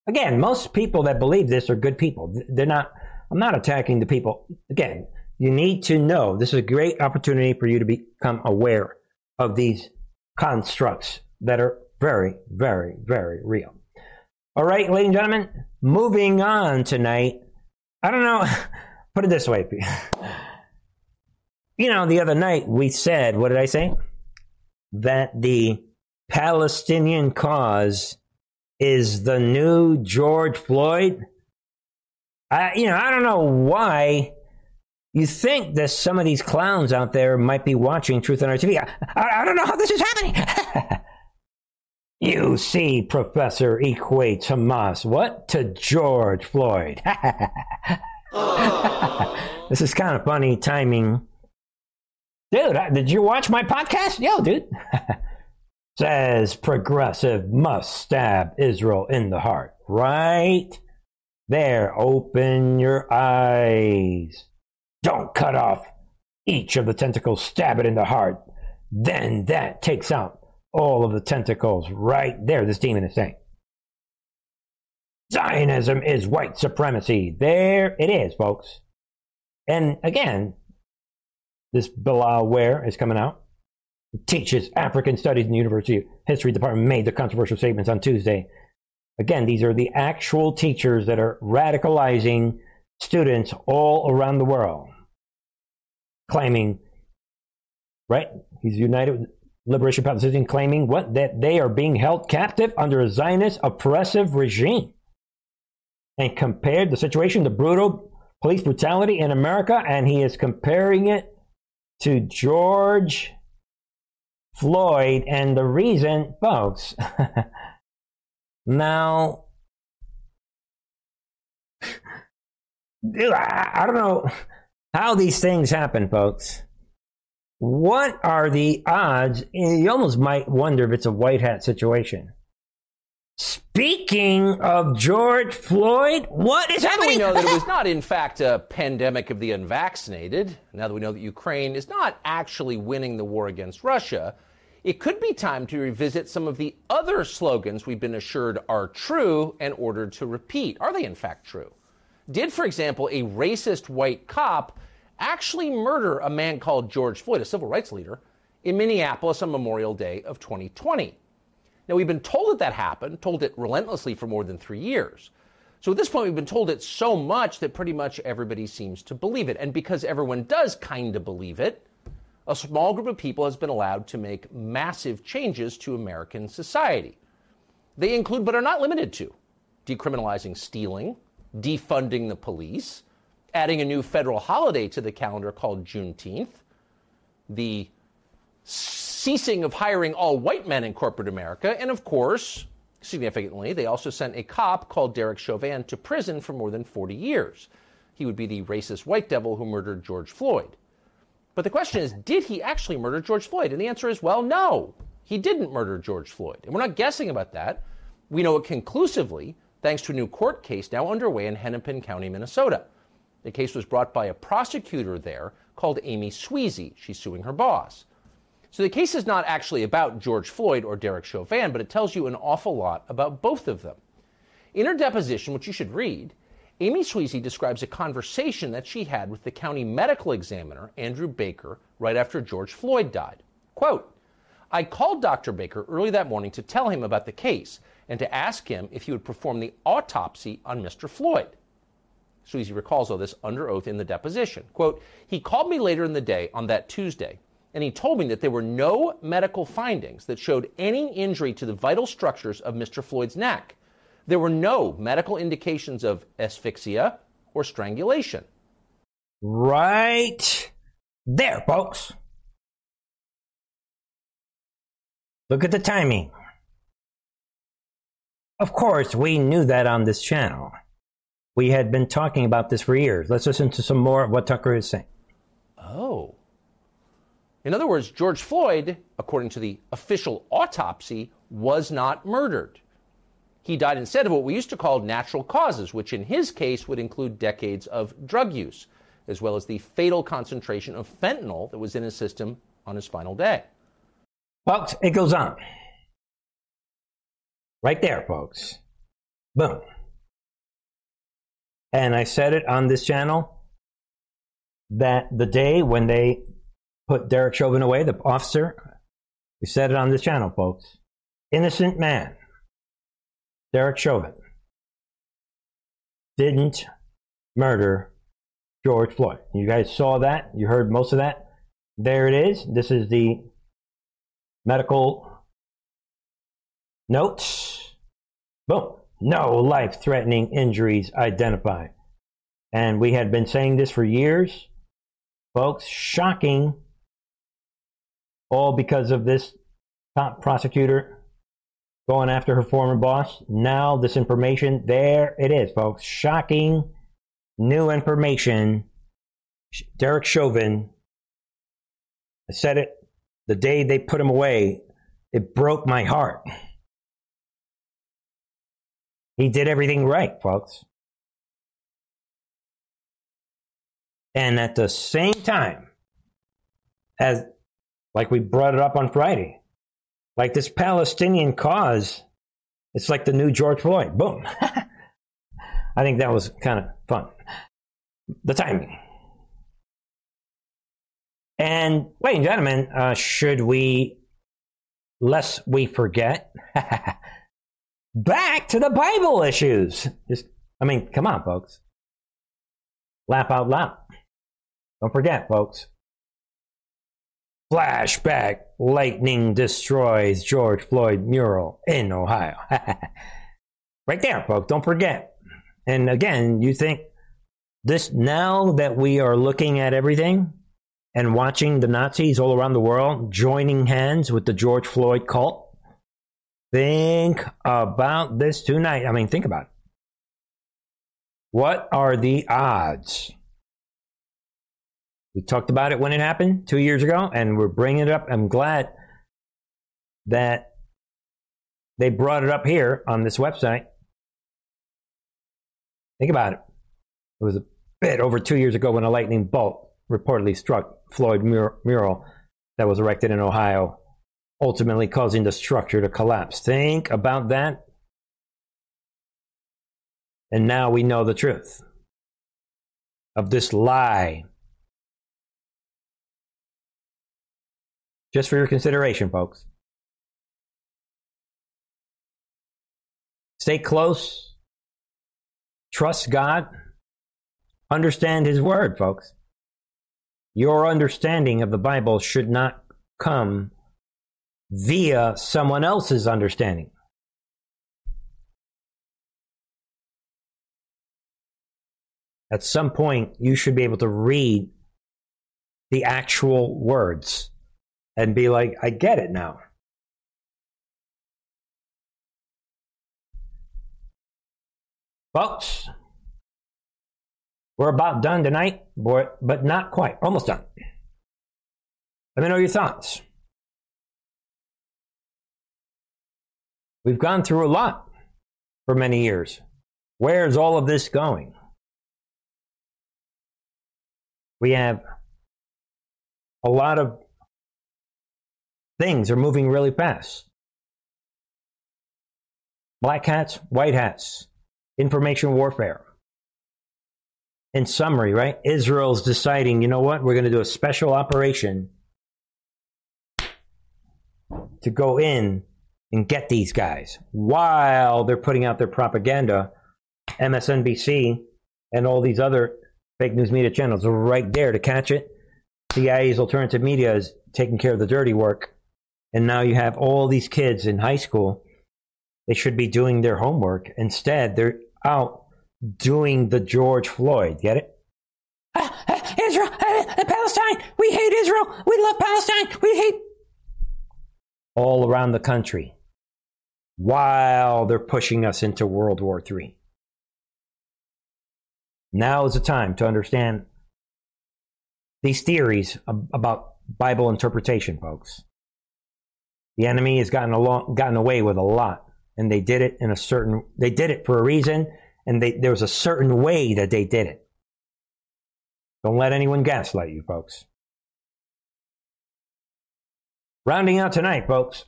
Again, most people that believe this are good people. They're not. I'm not attacking the people. Again, you need to know this is a great opportunity for you to become aware of these constructs that are very, very, very real. All right, ladies and gentlemen, moving on tonight I don't know. Put it this way. You know, the other night we said, what did I say? That the Palestinian cause is the new George Floyd. I, you know, I don't know why you think that some of these clowns out there might be watching Truth on our TV. I, I, I don't know how this is happening. You see, Professor equates Hamas what to George Floyd. this is kind of funny timing. Dude, did you watch my podcast? Yo, dude. Says progressive must stab Israel in the heart. Right there, open your eyes. Don't cut off each of the tentacles, stab it in the heart. Then that takes out all of the tentacles right there, this demon is saying. Zionism is white supremacy. There it is, folks. And again, this Bilal Ware is coming out. Teaches African Studies in the University History Department made the controversial statements on Tuesday. Again, these are the actual teachers that are radicalizing students all around the world, claiming, right? He's united Liberation Palestinian claiming what that they are being held captive under a Zionist oppressive regime, and compared the situation to brutal police brutality in America, and he is comparing it to George Floyd, and the reason, folks. now, I, don't know how these things happen, folks. What are the odds? You almost might wonder if it's a white hat situation. Speaking of George Floyd, what is now happening? we know that it was not, in fact, a pandemic of the unvaccinated, now that we know that Ukraine is not actually winning the war against Russia, it could be time to revisit some of the other slogans we've been assured are true and ordered to repeat. Are they, in fact, true? Did, for example, a racist white cop actually murder a man called George Floyd, a civil rights leader, in Minneapolis on Memorial Day of 2020. Now, we've been told that that happened, told it relentlessly for more than three years. So at this point, we've been told it so much that pretty much everybody seems to believe it. And because everyone does kind of believe it, a small group of people has been allowed to make massive changes to American society. They include, but are not limited to, decriminalizing stealing, defunding the police, adding a new federal holiday to the calendar called Juneteenth, the ceasing of hiring all white men in corporate America, and of course, significantly, they also sent a cop called Derek Chauvin to prison for more than 40 years. He would be the racist white devil who murdered George Floyd. But the question is, did he actually murder George Floyd? And the answer is, well, no, he didn't murder George Floyd. And we're not guessing about that. We know it conclusively thanks to a new court case now underway in Hennepin County, Minnesota. The case was brought by a prosecutor there called Amy Sweasy. She's suing her boss. So the case is not actually about George Floyd or Derek Chauvin, but it tells you an awful lot about both of them. In her deposition, which you should read, Amy Sweasy describes a conversation that she had with the county medical examiner, Andrew Baker, right after George Floyd died. Quote, I called Dr. Baker early that morning to tell him about the case and to ask him if he would perform the autopsy on Mr. Floyd. Sweasy recalls all this under oath in the deposition. Quote, he called me later in the day on that Tuesday, and he told me that there were no medical findings that showed any injury to the vital structures of Mr. Floyd's neck. There were no medical indications of asphyxia or strangulation. Right there, folks. Look at the timing. Of course, we knew that on this channel. We had been talking about this for years. Let's listen to some more of what Tucker is saying. Oh. In other words, George Floyd, according to the official autopsy, was not murdered. He died instead of what we used to call natural causes, which in his case would include decades of drug use, as well as the fatal concentration of fentanyl that was in his system on his final day. Folks, it goes on. Right there, folks. Boom. And I said it on this channel that the day when they put Derek Chauvin away, the officer, we said it on this channel, folks. Innocent man, Derek Chauvin, didn't murder George Floyd. You guys saw that. You heard most of that. There it is. This is the medical notes. Boom. No life threatening injuries identified. And we had been saying this for years. Folks, shocking. All because of this top prosecutor going after her former boss. Now, this information, there it is, folks. Shocking new information. Derek Chauvin, I said it the day they put him away, it broke my heart. He did everything right, folks. And at the same time, as like we brought it up on Friday, like this Palestinian cause, it's like the new George Floyd. Boom. I think that was kind of fun. The timing. And, ladies and gentlemen, uh, should we, lest we forget, back to the Bible issues. Just, I mean, come on, folks. Laugh out loud. Don't forget, folks. Flashback Lightning destroys George Floyd mural in Ohio. right there, folks. Don't forget. And again, you think this now that we are looking at everything and watching the Nazis all around the world joining hands with the George Floyd cult, think about this tonight. I mean, think about it. What are the odds? We talked about it when it happened two years ago, and we're bringing it up. I'm glad that they brought it up here on this website. Think about it. It was a bit over two years ago when a lightning bolt reportedly struck Floyd mur- mural that was erected in Ohio, ultimately causing the structure to collapse. Think about that. And now we know the truth of this lie. Just for your consideration, folks. Stay close. Trust God. Understand His Word, folks. Your understanding of the Bible should not come via someone else's understanding. At some point, you should be able to read the actual words and be like, I get it now. Folks, we're about done tonight, but not quite. Almost done. Let me know your thoughts. We've gone through a lot for many years. Where's all of this going? We have a lot of things are moving really fast. Black hats, white hats, information warfare in summary, right? Israel's deciding, you know what? We're going to do a special operation to go in and get these guys while they're putting out their propaganda. MSNBC and all these other fake news media channels are right there to catch it. CIA's alternative media is taking care of the dirty work. And now you have all these kids in high school. They should be doing their homework. Instead, they're out doing the George Floyd. Get it? Uh, uh, Israel, uh, Palestine. We hate Israel. We love Palestine. We hate. All around the country while they're pushing us into World War III. Now is the time to understand these theories about Bible interpretation, folks. The enemy has gotten along, gotten away with a lot, and they did it in a certain. They did it for a reason, and they, there was a certain way that they did it. Don't let anyone gaslight you, folks. Rounding out tonight, folks.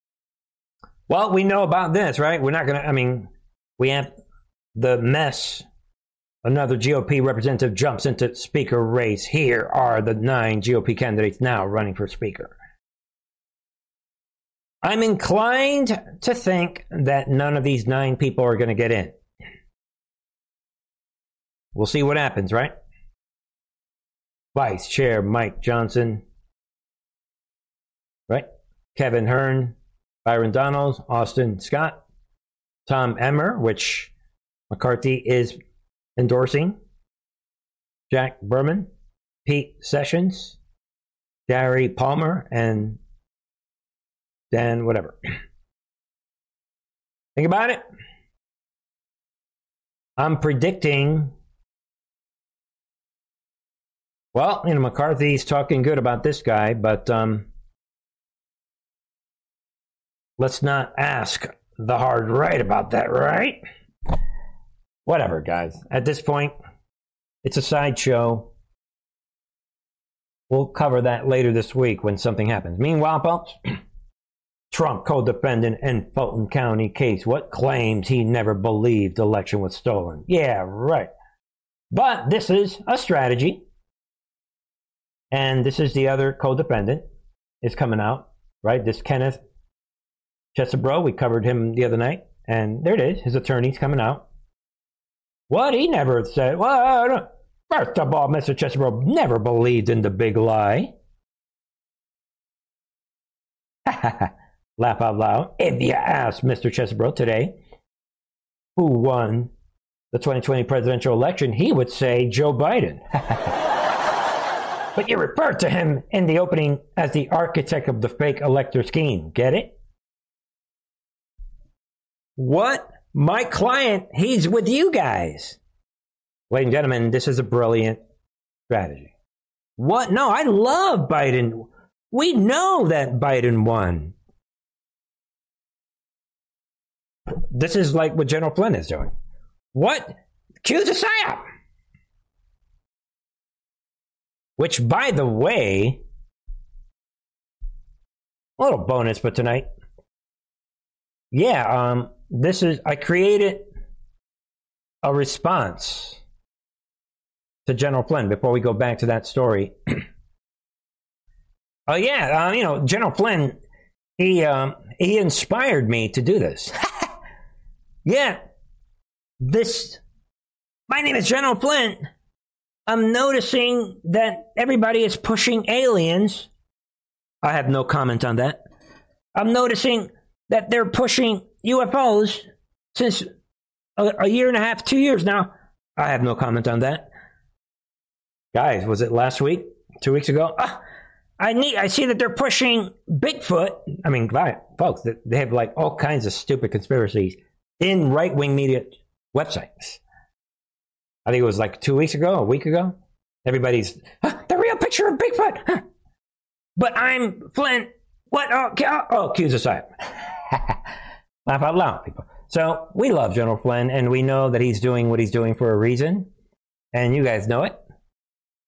well, we know about this, right? We're not going to, I mean, we have the mess. Another GOP representative jumps into speaker race. Here are the nine GOP candidates now running for speaker. I'm inclined to think that none of these nine people are going to get in. We'll see what happens, right? Vice Chair Mike Johnson, right? Kevin Hern, Byron Donalds, Austin Scott, Tom Emmer, which McCarthy is endorsing, Jack Bergman, Pete Sessions, Gary Palmer, and Dan, whatever. Think about it. I'm predicting well, you know, McCarthy's talking good about this guy, but um, let's not ask the hard right about that, right? Whatever, guys. At this point, it's a sideshow. We'll cover that later this week when something happens. Meanwhile, folks, Trump co-defendant in Fulton County case. What claims he never believed election was stolen? Yeah, right. But this is a strategy and this is the other co-defendant is coming out, right? This Kenneth Chesebro, we covered him the other night, and there it is. His attorney's coming out. What he never said. Well, first of all, Mr. Chesebro never believed in the big lie. Laugh out loud. If you ask Mr. Chesebro today who won the 2020 presidential election, he would say Joe Biden. but you referred to him in the opening as the architect of the fake elector scheme. Get it? What? My client, he's with you guys. Ladies and gentlemen, this is a brilliant strategy. What? No, I love Biden. We know that Biden won. This is like what General Flynn is doing. What? Cue the psyop. Which, by the way, a little bonus for tonight. Yeah, um, this is I created a response to General Flynn before we go back to that story. Oh yeah, uh, you know General Flynn, he um, he inspired me to do this. yeah, this. My name is General Flint. I'm noticing that everybody is pushing aliens. I have no comment on that. I'm noticing that they're pushing UFOs since a, a year and a half, two years now. I have no comment on that. Guys, was it last week? Two weeks ago? Ah, I need. I see that they're pushing Bigfoot. I mean, folks, they have like all kinds of stupid conspiracies in right wing media websites. I think it was like two weeks ago, a week ago. Everybody's huh, the real picture of Bigfoot. Huh. But I'm Flint. What? Oh, oh, oh accuse aside. Laugh out loud, people. So we love General Flynn, and we know that he's doing what he's doing for a reason, and you guys know it.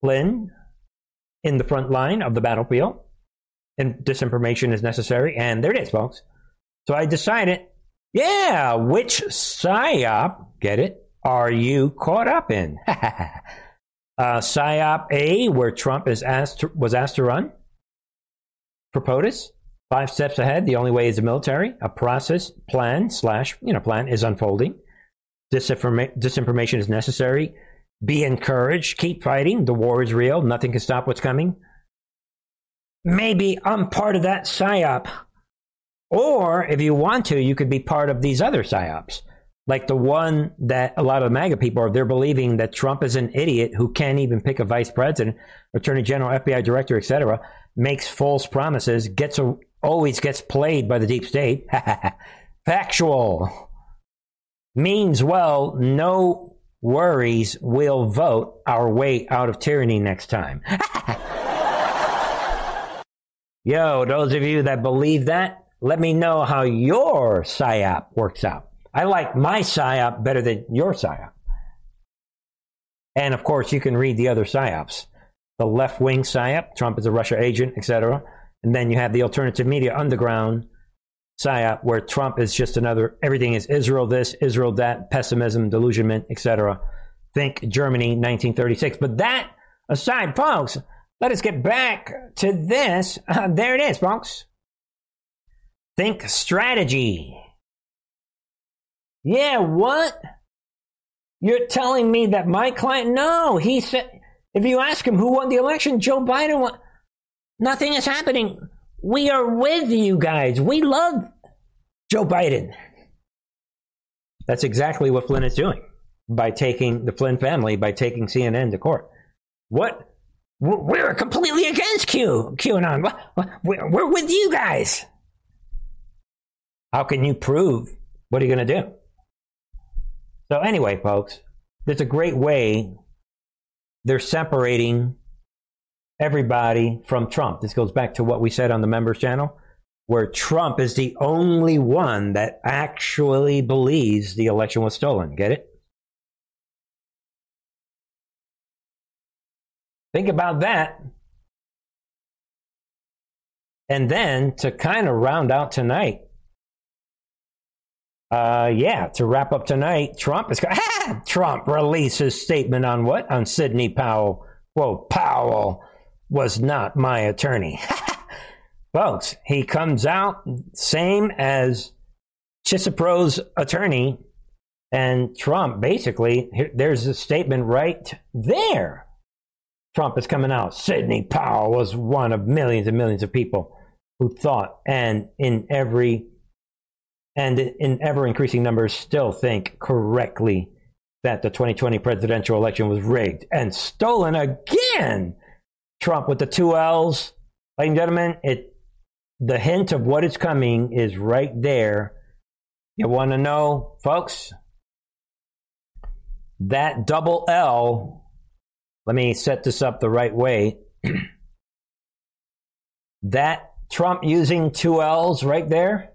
Flynn in the front line of the battlefield, and disinformation is necessary. And there it is, folks. So I decided, yeah, which psyop, get it, are you caught up in? uh, psyop A, where Trump is asked to, was asked to run for POTUS. Five steps ahead. The only way is the military. A process plan slash you know plan is unfolding. Disinforma- disinformation is necessary. Be encouraged. Keep fighting. The war is real. Nothing can stop what's coming. Maybe I'm part of that psyop. Or if you want to, you could be part of these other psyops. Like the one that a lot of MAGA people are, they're believing that Trump is an idiot who can't even pick a vice president, attorney general, FBI director, etc., makes false promises, gets a, always gets played by the deep state. Factual. Means well, no worries we'll vote our way out of tyranny next time. Yo, those of you that believe that, let me know how your PSYOP works out. I like my PSYOP better than your PSYOP. And of course, you can read the other PSYOPs. The left wing PSYOP, Trump is a Russia agent, etc. And then you have the alternative media underground psyop where Trump is just another everything is Israel this, Israel that, pessimism, delusionment, etc. Think Germany 1936. But that aside, folks, let us get back to this. Uh, there it is, folks. Think strategy. Yeah, what? You're telling me that my client? No, he said. If you ask him who won the election, Joe Biden won. Nothing is happening. We are with you guys. We love Joe Biden. That's exactly what Flynn is doing by taking the Flynn family, by taking CNN to court. What? We're completely against Q, QAnon. We're with you guys. How can you prove? What are you going to do? So, anyway, folks, there's a great way they're separating everybody from Trump. This goes back to what we said on the members channel, where Trump is the only one that actually believes the election was stolen. Get it? Think about that. And then to kind of round out tonight, uh, yeah, to wrap up tonight, Trump is going. Trump releases statement on what? On Sidney Powell. Whoa, Powell was not my attorney. Folks, he comes out same as Chesebro's attorney and Trump. Basically, there's a statement right there. Trump is coming out. Sidney Powell was one of millions and millions of people who thought, and in every and in ever increasing numbers still think correctly that the 2020 presidential election was rigged and stolen again. Trump with the two L's. Ladies and gentlemen, it the hint of what is coming is right there. You want to know, folks? That double L, let me set this up the right way. that Trump using two L's right there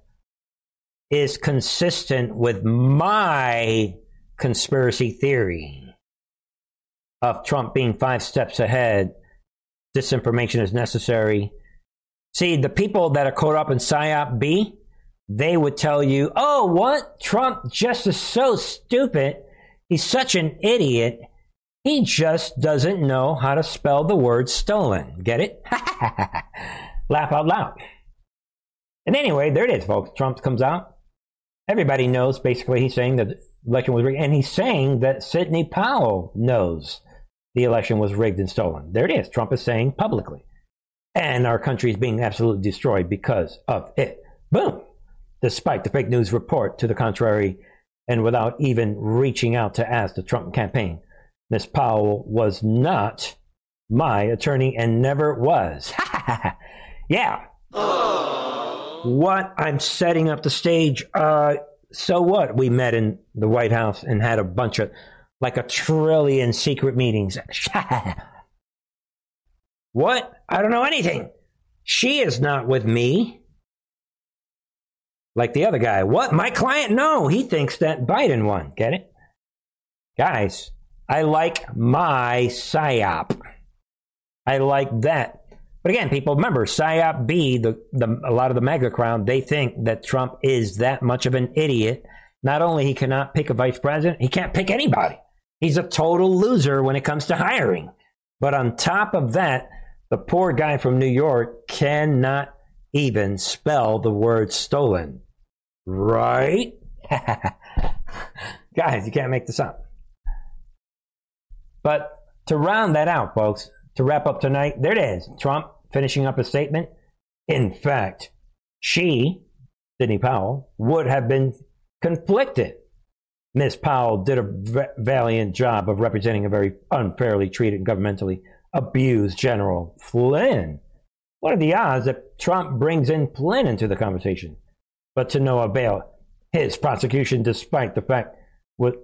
is consistent with my conspiracy theory of Trump being five steps ahead. Disinformation is necessary. See, the people that are caught up in PSYOP B, they would tell you, oh, what? Trump just is so stupid. He's such an idiot. He just doesn't know how to spell the word stolen. Get it? Laugh out loud. And anyway, there it is, folks. Trump comes out. Everybody knows basically he's saying that the election was rigged. And he's saying that Sidney Powell knows the election was rigged and stolen. There it is. Trump is saying publicly. And our country is being absolutely destroyed because of it. Boom. Despite the fake news report to the contrary, and without even reaching out to ask the Trump campaign, Miss Powell was not my attorney and never was. yeah. What? I'm setting up the stage. Uh, so what? We met in the White House and had a bunch of, like a trillion secret meetings. what? I don't know anything. She is not with me. Like the other guy. What? My client? No, he thinks that Biden won. Get it? Guys, I like my PSYOP. I like that. But again, people remember PSYOP B, the, the, a lot of the MAGA crown, they think that Trump is that much of an idiot. Not only he cannot pick a vice president, he can't pick anybody. He's a total loser when it comes to hiring. But on top of that, the poor guy from New York cannot even spell the word stolen. Right? Guys, you can't make this up. But to round that out, folks, to wrap up tonight, there it is. Trump finishing up a statement. In fact, she, Sidney Powell, would have been conflicted. Miss Powell did a v- valiant job of representing a very unfairly treated, governmentally abused General Flynn. What are the odds that Trump brings in Flynn into the conversation? But to no avail. His prosecution, despite the fact what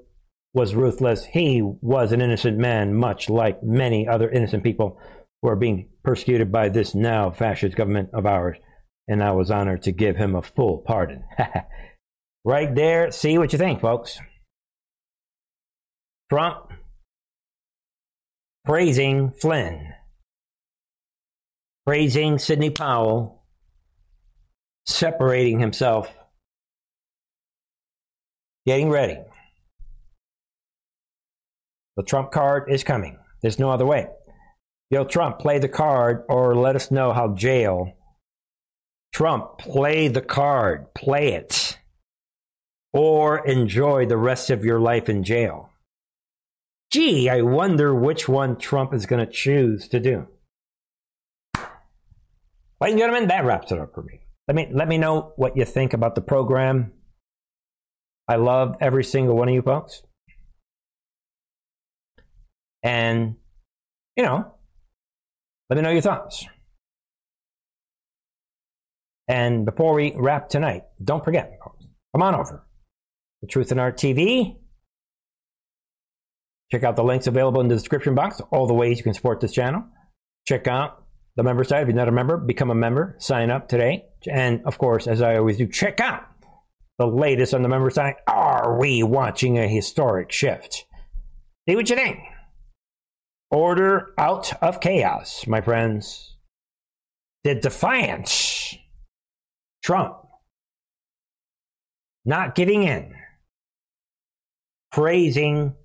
was ruthless, he was an innocent man, much like many other innocent people who are being persecuted by this now fascist government of ours. And I was honored to give him a full pardon. right there, see what you think, folks. Trump praising Flynn, praising Sidney Powell, separating himself, getting ready. The Trump card is coming. There's no other way. Yo, Trump, play the card or let us know how jail. Trump, play the card. Play it. Or enjoy the rest of your life in jail. Gee, I wonder which one Trump is going to choose to do. Ladies and gentlemen, that wraps it up for me. Let me let me know what you think about the program. I love every single one of you folks. And you know, let me know your thoughts. And before we wrap tonight, don't forget, come on over. The Truth in Art TV. Check out the links available in the description box, all the ways you can support this channel. Check out the member site. If you're not a member, become a member. Sign up today. And of course, as I always do, check out the latest on the member site. Are we watching a historic shift? See what you think. Order out of chaos, my friends. The defiance. Trump. Not giving in. Praising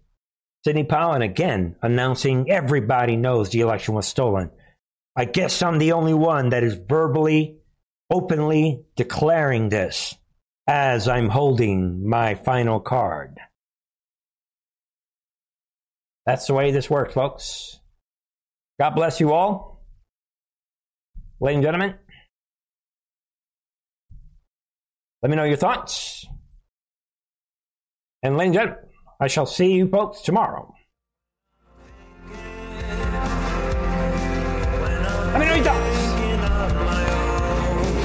Sidney Powell and again announcing everybody knows the election was stolen. I guess I'm the only one that is verbally, openly declaring this as I'm holding my final card. That's the way this works, folks. God bless you all. Ladies and gentlemen, Let me know your thoughts. And ladies and gentlemen, I shall see you folks tomorrow. Let me know your thoughts.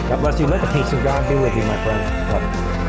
God bless you. Let the peace of God be with you, my friend.